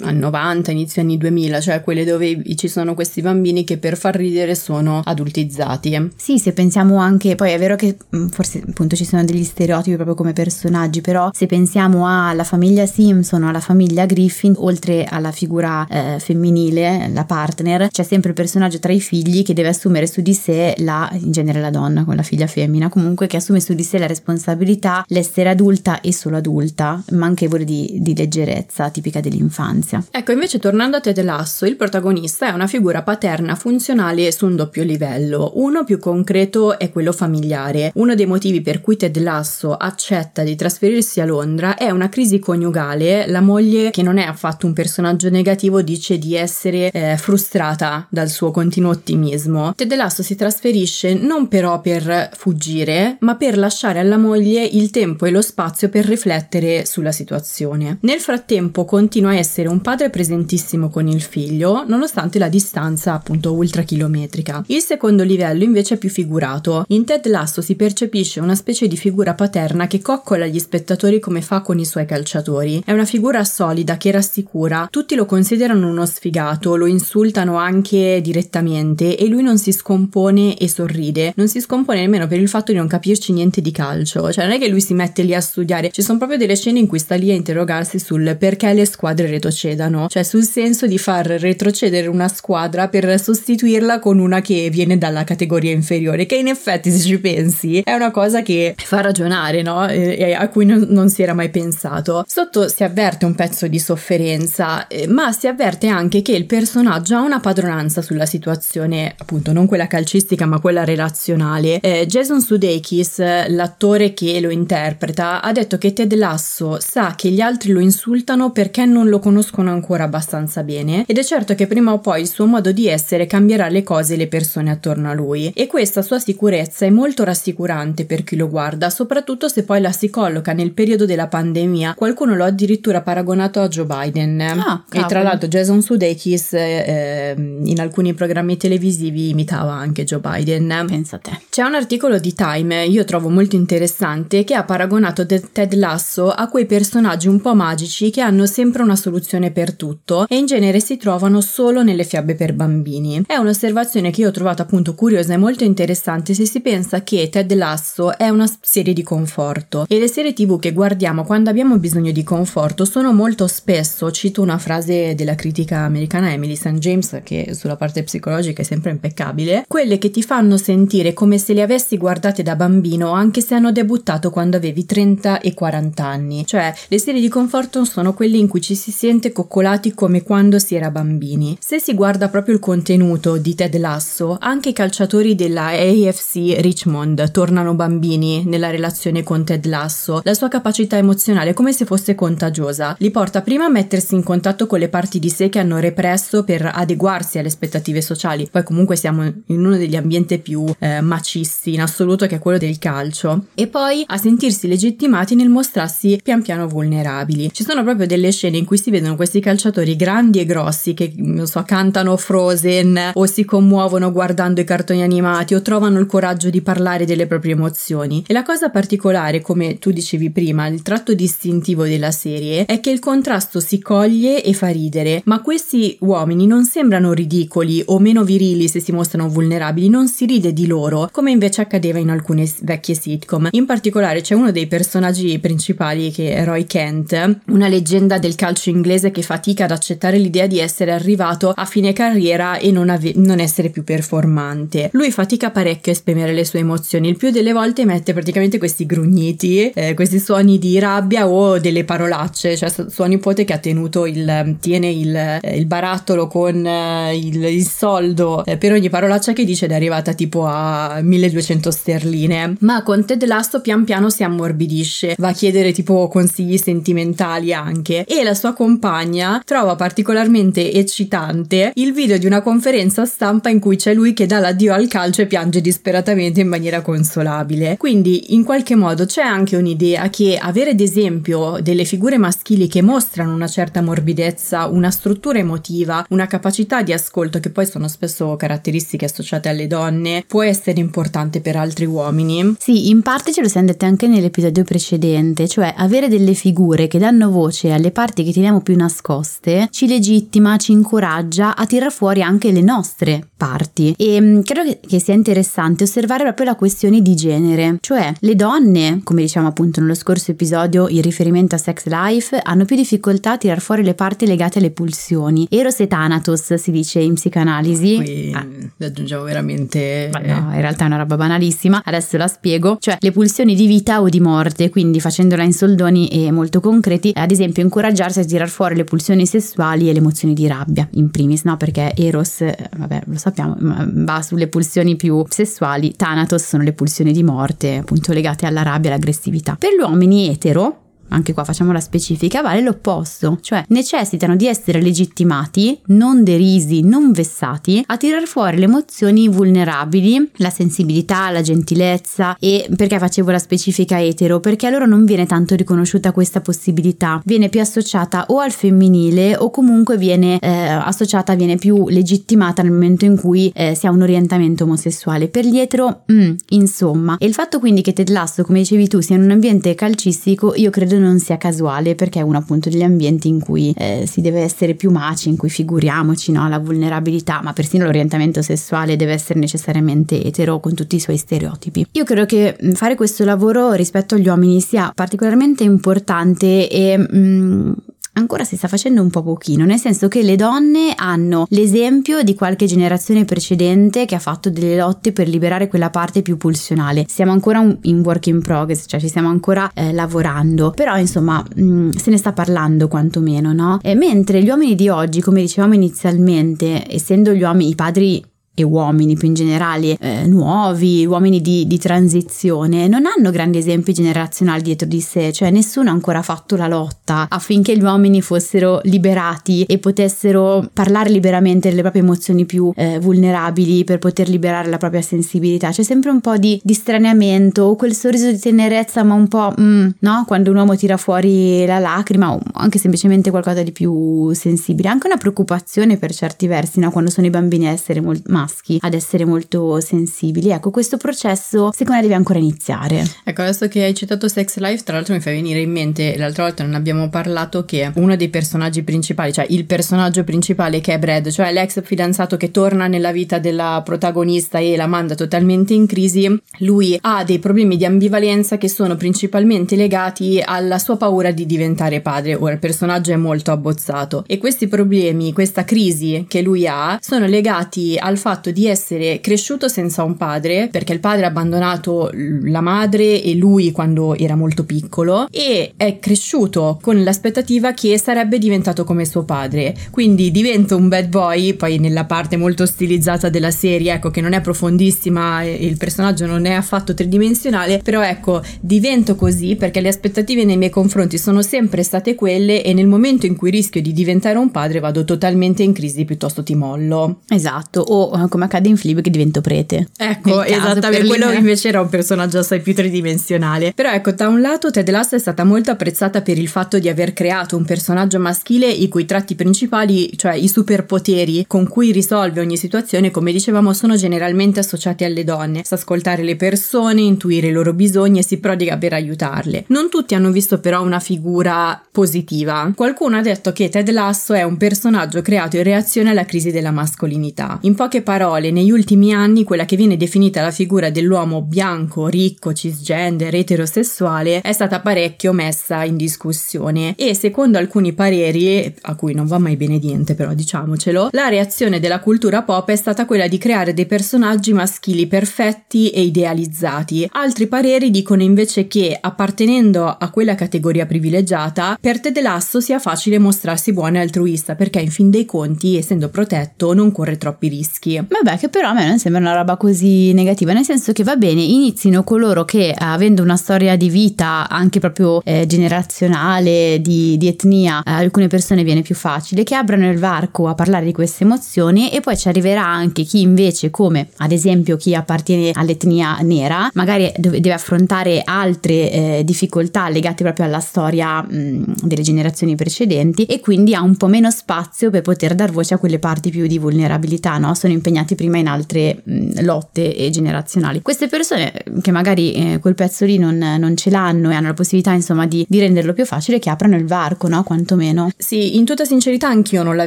S3: anni 90, inizio anni 2000 2000, cioè quelle dove ci sono questi bambini che per far ridere sono adultizzati.
S2: Sì, se pensiamo anche, poi è vero che mm, forse appunto ci sono degli stereotipi proprio come personaggi, però se pensiamo alla famiglia Simpson alla famiglia Griffin, oltre alla figura eh, femminile, la partner, c'è sempre il personaggio tra i figli che deve assumere su di sé la, in genere la donna con la figlia femmina, comunque che assume su di sé la responsabilità, l'essere adulta e solo adulta, manchevole di, di leggerezza tipica dell'infanzia.
S3: Ecco, invece tornando a te della Lasso, il protagonista è una figura paterna funzionale su un doppio livello. Uno più concreto è quello familiare. Uno dei motivi per cui Ted Lasso accetta di trasferirsi a Londra è una crisi coniugale. La moglie, che non è affatto un personaggio negativo, dice di essere eh, frustrata dal suo continuo ottimismo. Ted Lasso si trasferisce non però per fuggire, ma per lasciare alla moglie il tempo e lo spazio per riflettere sulla situazione. Nel frattempo continua a essere un padre presentissimo con il il figlio, nonostante la distanza appunto ultrachilometrica. Il secondo livello invece è più figurato. In Ted Lasso si percepisce una specie di figura paterna che coccola gli spettatori come fa con i suoi calciatori. È una figura solida che rassicura, tutti lo considerano uno sfigato, lo insultano anche direttamente e lui non si scompone e sorride. Non si scompone nemmeno per il fatto di non capirci niente di calcio, cioè non è che lui si mette lì a studiare, ci sono proprio delle scene in cui sta lì a interrogarsi sul perché le squadre retrocedano, cioè sul senso di far retrocedere una squadra per sostituirla con una che viene dalla categoria inferiore, che in effetti se ci pensi è una cosa che fa ragionare, no? E, a cui non, non, si era mai pensato. Sotto si avverte un pezzo di sofferenza, eh, ma si avverte anche che il personaggio ha una padronanza sulla situazione, appunto non quella calcistica ma quella relazionale. Eh, Jason Sudeikis, l'attore che lo interpreta, ha detto che Ted Lasso sa che gli altri lo insultano perché non lo conoscono ancora abbastanza bene ed è certo che prima o poi il suo modo di essere cambierà le cose e le persone attorno a lui e questa sua sicurezza è molto rassicurante per chi lo guarda, soprattutto se poi la si colloca nel periodo della pandemia. Qualcuno lo ha addirittura paragonato a Joe Biden. Ah, e tra l'altro Jason Sudeikis eh, in alcuni programmi televisivi imitava anche Joe Biden.
S2: Pensa a te.
S3: C'è un articolo di Time, io trovo molto interessante, che ha paragonato Ted Lasso a quei personaggi un po' magici che hanno sempre una soluzione per tutto e in genere si trovano solo nelle fiabe per bambini. È un'osservazione che io ho trovato appunto curiosa e molto interessante se si pensa che Ted Lasso è una serie di conforto e le serie tv che guardiamo quando abbiamo bisogno di conforto sono molto spesso, cito una frase della critica americana Emily St. James che sulla parte psicologica è sempre impeccabile, quelle che ti fanno sentire come se le avessi guardate da bambino anche se hanno debuttato quando avevi 30 e 40 anni. Cioè, le serie di conforto sono quelle in cui ci si sente coccolati come quando si era bambini. Se si guarda proprio il contenuto di Ted Lasso, anche i calciatori della AFC Richmond tornano bambini nella relazione con Ted Lasso. La sua capacità emozionale, come se fosse contagiosa, li porta prima a mettersi in contatto con le parti di sé che hanno represso per adeguarsi alle aspettative sociali. Poi comunque siamo in uno degli ambienti più eh, macisti in assoluto che è quello del calcio. E poi a sentirsi legittimati nel mostrarsi pian piano vulnerabili. Ci sono proprio delle scene in cui si vedono questi calciatori grandi e grossi che, non so, cantano Frozen o si commuovono guardando i cartoni animati o trovano il coraggio di parlare delle proprie emozioni. E la cosa particolare, come tu dicevi prima, il tratto distintivo della serie è che il contrasto si coglie e fa ridere, ma questi uomini non sembrano ridicoli o meno virili se si mostrano vulnerabili, non si ride di loro, come invece accadeva in alcune vecchie sitcom. In particolare c'è uno dei personaggi principali che è Roy Kent, una leggenda del calcio inglese che fatica ad accettare l'idea di essere arrivato a fine carriera e non, ave- non essere più performante. Lui fatica parecchio a esprimere le sue emozioni, il più delle volte mette praticamente questi grugniti, eh, questi suoni di rabbia o delle parolacce, cioè sua nipote che ha tenuto il, tiene il, eh, il barattolo con eh, il, il, soldo eh, per ogni parolaccia che dice ed è arrivata tipo a 1200 sterline. Ma con Ted Lasso pian piano si ammorbidisce, va a chiedere tipo consigli sentimentali anche e la sua compagna trova particolarmente eccitante il video di una conferenza stampa in cui c'è lui che dà l'addio al calcio e piange disperatamente in maniera consolabile. Quindi in qualche modo c'è anche un'idea che avere ad esempio delle figure maschili che mostrano una certa morbidezza, una struttura emotiva, una capacità di ascolto che poi sono spesso caratteristiche associate alle donne, può essere importante per altri uomini.
S2: Sì, in parte ce lo siamo dette anche nell'episodio precedente, cioè avere delle figure che danno voce alle parti che teniamo più nascoste ci legittima, ci incoraggia a tirar fuori anche le nostre parti. E mm, credo che sia interessante osservare proprio la questione di genere, cioè le donne, come diciamo appunto nello scorso episodio in riferimento a Sex Life, hanno più difficoltà a tirar fuori le parti legate alle pulsioni. Eros e Thanatos si dice in psicanalisi.
S3: Qui ah. aggiungiamo veramente...
S2: Ma no, in realtà è una roba banalissima, adesso la spiego, cioè le pulsioni di vita o di morte, quindi facendola in soldoni e molto concreti, ad esempio incoraggiarsi a tirar fuori le pulsioni sessuali e le emozioni di rabbia, in primis, no? Perché Eros, eh, vabbè, lo sappiamo, va sulle pulsioni più sessuali, Thanatos sono le pulsioni di morte, appunto legate alla rabbia e all'aggressività. Per gli uomini etero, anche qua facciamo la specifica, vale l'opposto, cioè necessitano di essere legittimati, non derisi, non vessati, a tirar fuori le emozioni vulnerabili, la sensibilità, la gentilezza e perché facevo la specifica etero? Perché a loro non viene tanto riconosciuta questa possibilità, viene più associata o al femminile o comunque viene eh, associata, viene più legittimata nel momento in cui eh, si ha un orientamento omosessuale. Per gli etero, mm, insomma, e il fatto quindi che Ted Lasso, come dicevi tu, sia in un ambiente calcistico, io credo non sia casuale perché è uno appunto degli ambienti in cui eh, si deve essere più maci, in cui figuriamoci no, la vulnerabilità, ma persino l'orientamento sessuale deve essere necessariamente etero con tutti i suoi stereotipi. Io credo che fare questo lavoro rispetto agli uomini sia particolarmente importante e mh, ancora si sta facendo un po' pochino, nel senso che le donne hanno l'esempio di qualche generazione precedente che ha fatto delle lotte per liberare quella parte più pulsionale. Siamo ancora in work in progress, cioè ci stiamo ancora eh, lavorando, però insomma mh, mm, se ne sta parlando quantomeno, no? E mentre gli uomini di oggi, come dicevamo inizialmente, essendo gli uomini i padri e uomini più in generale eh, nuovi, uomini di, di, transizione, non hanno grandi esempi generazionali dietro di sé, cioè nessuno ha ancora fatto la lotta affinché gli uomini fossero liberati e potessero parlare liberamente delle proprie emozioni più eh, vulnerabili per poter liberare la propria sensibilità. C'è sempre un po' di, di straniamento o quel sorriso di tenerezza, ma un po', mm, no? Quando un uomo tira fuori la lacrima o anche semplicemente qualcosa di più sensibile, anche una preoccupazione per certi versi, no? Quando sono i bambini a essere molto maschi ad essere molto sensibili. Ecco, questo processo secondo me deve ancora iniziare.
S3: Ecco, adesso che hai citato Sex Life, tra l'altro mi fa venire in mente, l'altra volta non abbiamo parlato che uno dei personaggi principali, cioè il personaggio principale che è Brad, cioè l'ex fidanzato che torna nella vita della protagonista e la manda totalmente in crisi, lui ha dei problemi di ambivalenza che sono principalmente legati alla sua paura di diventare padre. Ora il personaggio è molto abbozzato e questi problemi, questa crisi che lui ha, sono legati al fatto fatto di essere cresciuto senza un padre, perché il padre ha abbandonato la madre e lui quando era molto piccolo, e è cresciuto con l'aspettativa che sarebbe diventato come suo padre. Quindi diventa un bad boy, poi nella parte molto stilizzata della serie, ecco che non è profondissima, il personaggio non è affatto tridimensionale, però ecco, divento così perché le aspettative nei miei confronti sono sempre state quelle e nel momento in cui rischio di diventare un padre vado totalmente in crisi piuttosto ti mollo.
S2: Esatto, o come accade in Flib che divento prete.
S3: Ecco, esattamente, quello invece era un personaggio assai più tridimensionale. Però ecco, da un lato Ted Lasso è stata molto apprezzata per il fatto di aver creato un personaggio maschile i cui tratti principali, cioè i superpoteri con cui risolve ogni situazione, come dicevamo, sono generalmente associati alle donne. Sa ascoltare le persone, intuire i loro bisogni e si prodiga per aiutarle. Non tutti hanno visto però una figura positiva. Qualcuno ha detto che Ted Lasso è un personaggio creato in reazione alla crisi della mascolinità. In poche parole negli ultimi anni quella che viene definita la figura dell'uomo bianco, ricco, cisgender, eterosessuale è stata parecchio messa in discussione e secondo alcuni pareri, a cui non va mai bene niente però diciamocelo, la reazione della cultura pop è stata quella di creare dei personaggi maschili perfetti e idealizzati. Altri pareri dicono invece che appartenendo a quella categoria privilegiata, per Ted Lasso sia facile mostrarsi buono e altruista perché in fin dei conti, essendo protetto, non corre troppi rischi.
S2: Vabbè, che però a me non sembra una roba così negativa, nel senso che va bene, inizino coloro che avendo una storia di vita anche proprio eh, generazionale, di, di etnia, a alcune persone viene più facile, che abrano il varco a parlare di queste emozioni e poi ci arriverà anche chi invece, come ad esempio chi appartiene all'etnia nera, magari deve affrontare altre eh, difficoltà legate proprio alla storia mh, delle generazioni precedenti e quindi ha un po' meno spazio per poter dar voce a quelle parti più di vulnerabilità, no? Sono impegnati impegnati prima in altre mh, lotte generazionali. Queste persone che magari eh, quel pezzo lì non, non, ce l'hanno e hanno la possibilità insomma di, di, renderlo più facile che aprano il varco, no? Quantomeno.
S3: Sì, in tutta sincerità anch'io non la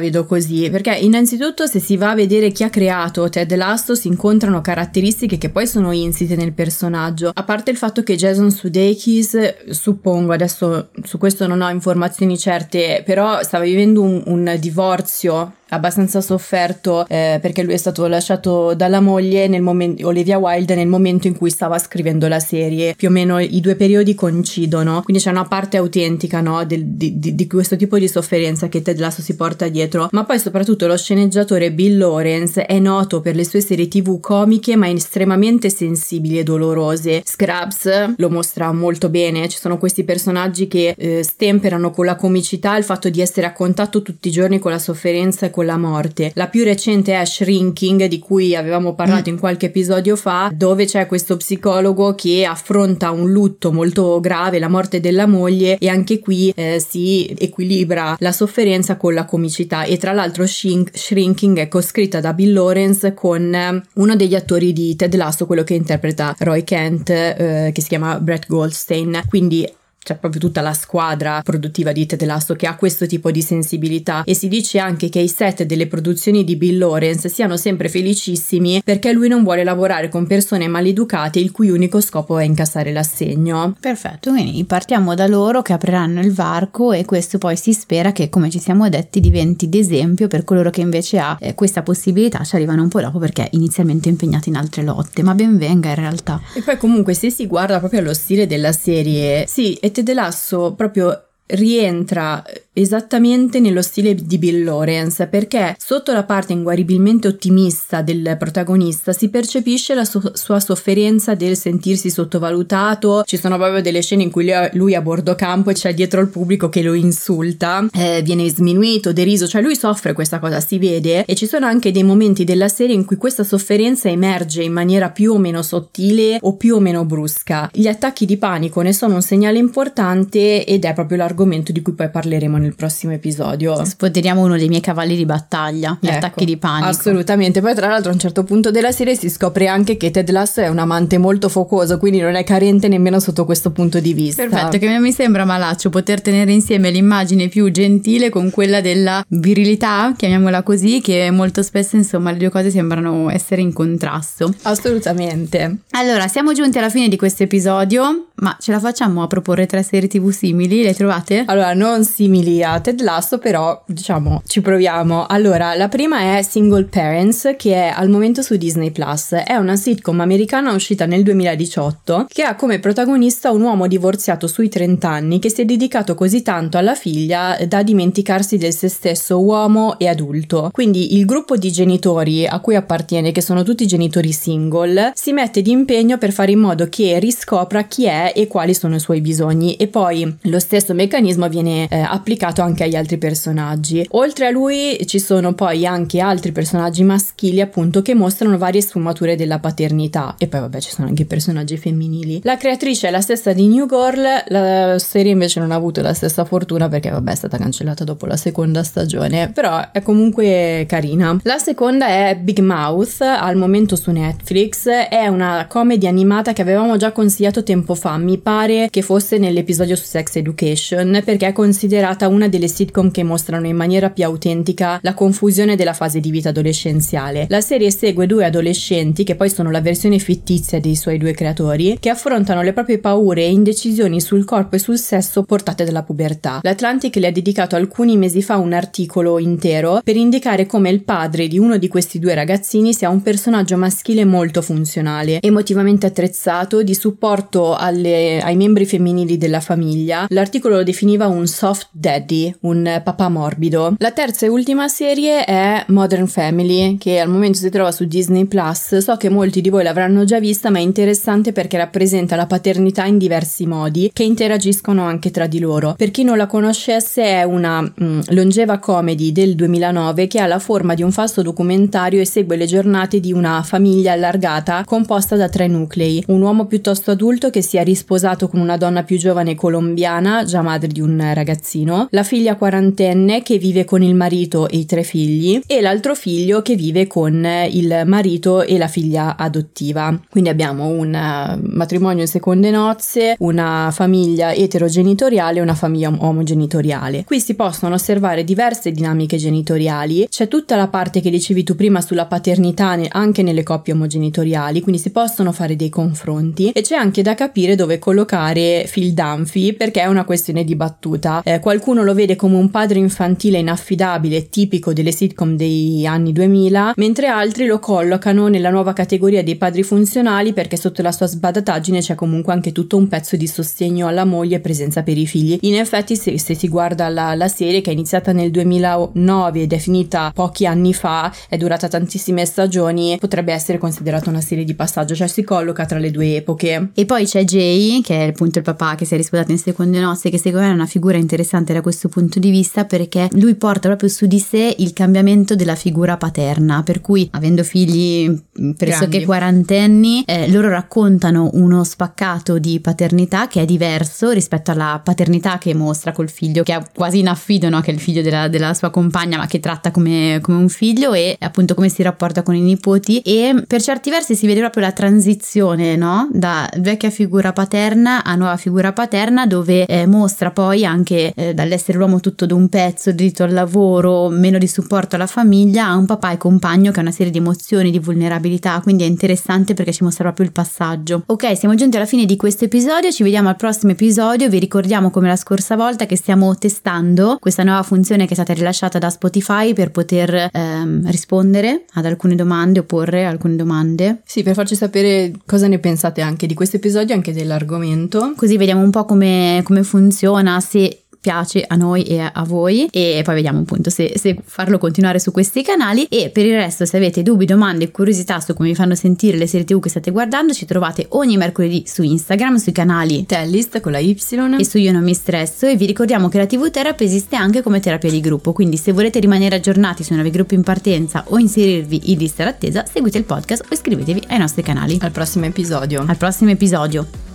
S3: vedo così, perché innanzitutto se si va a vedere chi ha creato Ted Lasso si incontrano caratteristiche che poi sono insite nel personaggio, a parte il fatto che Jason Sudeikis, suppongo, adesso su questo non ho informazioni certe, però stava vivendo un, un divorzio abbastanza sofferto eh, perché lui è stato lasciato dalla moglie nel momento Olivia Wilde nel momento in cui stava scrivendo la serie. Più o meno i due periodi coincidono. Quindi c'è una parte autentica no, del, di, di, di, questo tipo di sofferenza che Ted Lasso si porta dietro. Ma poi soprattutto lo sceneggiatore Bill Lawrence è noto per le sue serie tv comiche ma estremamente sensibili e dolorose. Scrubs lo mostra molto bene. Ci sono questi personaggi che eh, stemperano con la comicità il fatto di essere a contatto tutti i giorni con la sofferenza e con con la morte. La più recente è Shrinking, di cui avevamo parlato in qualche episodio fa, dove c'è questo psicologo che affronta un lutto molto grave, la morte della moglie, e anche qui eh, si equilibra la sofferenza con la comicità. E tra l'altro Shrink- Shrinking è coscritta da Bill Lawrence con eh, uno degli attori di Ted Lasso, quello che interpreta Roy Kent, eh, che si chiama Brett Goldstein. Quindi c'è proprio tutta la squadra produttiva di Ted Lasso che ha questo tipo di sensibilità e si dice anche che i set delle produzioni di Bill Lawrence siano sempre felicissimi perché lui non vuole lavorare con persone maleducate il cui unico scopo è incassare l'assegno.
S2: Perfetto, quindi partiamo da loro che apriranno il varco e questo poi si spera che come ci siamo detti diventi d'esempio per coloro che invece ha eh, questa possibilità ci arrivano un po' dopo perché inizialmente impegnati in altre lotte, ma ben venga in realtà.
S3: E poi comunque se si guarda proprio allo stile della serie, sì, e Ted Lasso proprio rientra esattamente nello stile di Bill Lawrence perché sotto la parte inguaribilmente ottimista del protagonista si percepisce la su- sua sofferenza del sentirsi sottovalutato. Ci sono proprio delle scene in cui lui, è a bordo campo e c'è dietro il pubblico che lo insulta eh, viene sminuito, deriso cioè lui soffre questa cosa si vede. E ci sono anche dei momenti della serie in cui questa sofferenza emerge in maniera più o meno sottile o più o meno brusca. Gli attacchi di panico ne sono un segnale importante ed è proprio l'argomento di cui poi parleremo nel prossimo episodio.
S2: Spoderiamo uno dei miei cavalli di battaglia, gli ecco, attacchi di panico.
S3: Assolutamente. Poi, tra l'altro, a un certo punto della serie si scopre anche che Ted Lasso è un amante molto focoso, quindi non è carente nemmeno sotto questo punto di vista.
S2: Perfetto, che mi sembra malaccio poter tenere insieme l'immagine più gentile con quella della virilità, chiamiamola così, che molto spesso, insomma, le due cose sembrano essere in contrasto.
S3: Assolutamente.
S2: Allora, siamo giunti alla fine di questo episodio, ma ce la facciamo a proporre tre serie TV simili? Le trovate?
S3: Allora, non simili a Ted Lasso, però diciamo ci proviamo. Allora, la prima è Single Parents, che è al momento su Disney Plus. È una sitcom americana uscita nel 2018 che ha come protagonista un uomo divorziato sui 30 anni che si è dedicato così tanto alla figlia da dimenticarsi del se stesso uomo e adulto. Quindi il gruppo di genitori a cui appartiene, che sono tutti genitori single, si mette di impegno per fare in modo che riscopra chi è e quali sono i suoi bisogni e poi lo stesso meccanismo viene viene eh, applicato anche agli altri personaggi. Oltre a lui ci sono poi anche altri personaggi maschili appunto che mostrano varie sfumature della paternità e poi vabbè ci sono anche personaggi femminili. La creatrice è la stessa di New Girl, la serie invece non ha avuto la stessa fortuna perché vabbè è stata cancellata dopo la seconda stagione, però è comunque carina. La seconda è Big Mouth, al momento su Netflix, è una comedy animata che avevamo già consigliato tempo fa, mi pare che fosse nell'episodio su Sex Education perché è considerata una delle sitcom che mostrano in maniera più autentica la confusione della fase di vita adolescenziale. La serie segue due adolescenti, che poi sono la versione fittizia dei suoi due creatori, che affrontano le proprie paure e indecisioni sul corpo e sul sesso portate dalla pubertà. L'Atlantic le ha dedicato alcuni mesi fa un articolo intero per indicare come il padre di uno di questi due ragazzini sia un personaggio maschile molto funzionale, emotivamente attrezzato, di supporto alle, ai membri femminili della famiglia. L'articolo lo definiva un soft daddy, un papà morbido. La terza e ultima serie è Modern Family, che al momento si trova su Disney Plus. So che molti di voi l'avranno già vista, ma è interessante perché rappresenta la paternità in diversi modi che interagiscono anche tra di loro. Per chi non la conoscesse, è una mm, longeva comedy del 2009 che ha la forma di un falso documentario e segue le giornate di una famiglia allargata composta da tre nuclei. Un uomo piuttosto adulto che si è risposato con una donna più giovane colombiana, già madre di un ragazzino, la figlia quarantenne che vive con il marito e i tre figli e l'altro figlio che vive con il marito e la figlia adottiva. Quindi abbiamo un eh, matrimonio in seconde nozze, una famiglia eterogenitoriale e una famiglia omogenitoriale. Qui si possono osservare diverse dinamiche genitoriali, c'è tutta la parte che dicevi tu prima sulla paternità anche nelle coppie omogenitoriali, quindi si possono fare dei confronti e c'è anche da capire dove collocare Phil Dunphy perché è una questione dibattuta battuta. Eh, qualcuno lo vede come un padre infantile inaffidabile, tipico delle sitcom dei anni 2000, mentre altri lo collocano nella nuova categoria dei padri funzionali perché sotto la sua sbadataggine c'è comunque anche tutto un pezzo di sostegno alla moglie e presenza per i figli. In effetti, se, se si guarda la, la, serie che è iniziata nel 2009 ed è finita pochi anni fa, è durata tantissime stagioni, potrebbe essere considerata una serie di passaggio, cioè si colloca tra le due epoche.
S2: E poi c'è Jay, che è appunto il papà che si è risposato in seconde nozze, che secondo me è una figura interessante da questo punto di vista perché lui porta proprio su di sé il cambiamento della figura paterna, per cui avendo figli pressoché Grandi. quarantenni, eh, loro raccontano uno spaccato di paternità che è diverso rispetto alla paternità che mostra col figlio, che è quasi in affido, no? che è il figlio della, della sua compagna, ma che tratta come, come, un figlio e appunto come si rapporta con i nipoti. E per certi versi si vede proprio la transizione no? da vecchia figura paterna a nuova figura paterna, dove eh, mostra poi anche eh, dall'essere l'uomo tutto d'un pezzo, diritto al lavoro, meno di supporto alla famiglia, a un papà e compagno che ha una serie di emozioni, di vulnerabilità, quindi è interessante perché ci mostra proprio il passaggio. Ok, siamo giunti alla fine di questo episodio, ci vediamo al prossimo episodio, vi ricordiamo come la scorsa volta che stiamo testando questa nuova funzione che è stata rilasciata da Spotify per poter ehm, rispondere ad alcune domande o porre alcune domande.
S3: Sì, per farci sapere cosa ne pensate anche di questo episodio, anche dell'argomento.
S2: Così vediamo un po' come, come funziona, se piace a noi e a voi. E poi vediamo appunto se, se, farlo continuare su questi canali. E per il resto se avete dubbi, domande e curiosità su come vi fanno sentire le serie tv che state guardando ci trovate ogni mercoledì su Instagram sui canali
S3: Tellist con la Y.
S2: e su Io non mi stresso. E vi ricordiamo che la TV Therapy esiste anche come terapia di gruppo. Quindi se volete rimanere aggiornati sui nuovi gruppi in partenza o inserirvi in lista d'attesa seguite il podcast o iscrivetevi ai nostri canali.
S3: Al prossimo episodio.
S2: Al prossimo episodio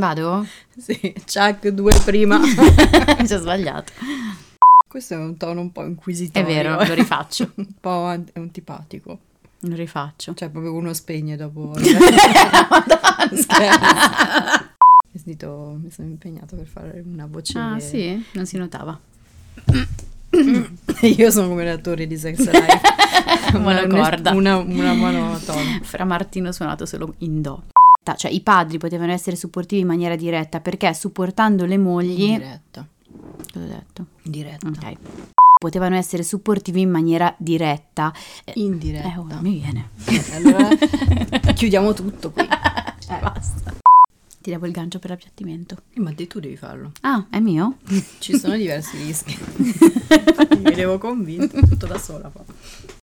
S2: Vado?
S3: Sì, Chuck due prima.
S2: Ci ho sbagliato.
S3: Questo è un tono un po' inquisitorio.
S2: È vero, lo rifaccio.
S3: un po' antipatico.
S2: Lo rifaccio.
S3: Cioè, proprio uno spegne dopo. Sentito, mi sono impegnato per fare una voce.
S2: Ah, sì? Non si notava.
S3: Io sono come l'attore di Sex Life.
S2: Monocorda.
S3: Una, una monotona.
S2: Fra Martino suonato solo in do cioè i padri potevano essere supportivi in maniera diretta perché supportando le mogli...
S3: Diretta.
S2: Cosa ho detto?
S3: Diretta.
S2: Ok. Potevano essere supportivi in maniera diretta.
S3: Indiretta.
S2: Eh, oh, mi viene.
S3: Eh, allora chiudiamo tutto qui.
S2: Eh, basta. Ti devo il gancio per l'appiattimento.
S3: Eh, ma te tu devi farlo.
S2: Ah, è mio?
S3: Ci sono diversi rischi. mi devo convincere tutto da sola poi.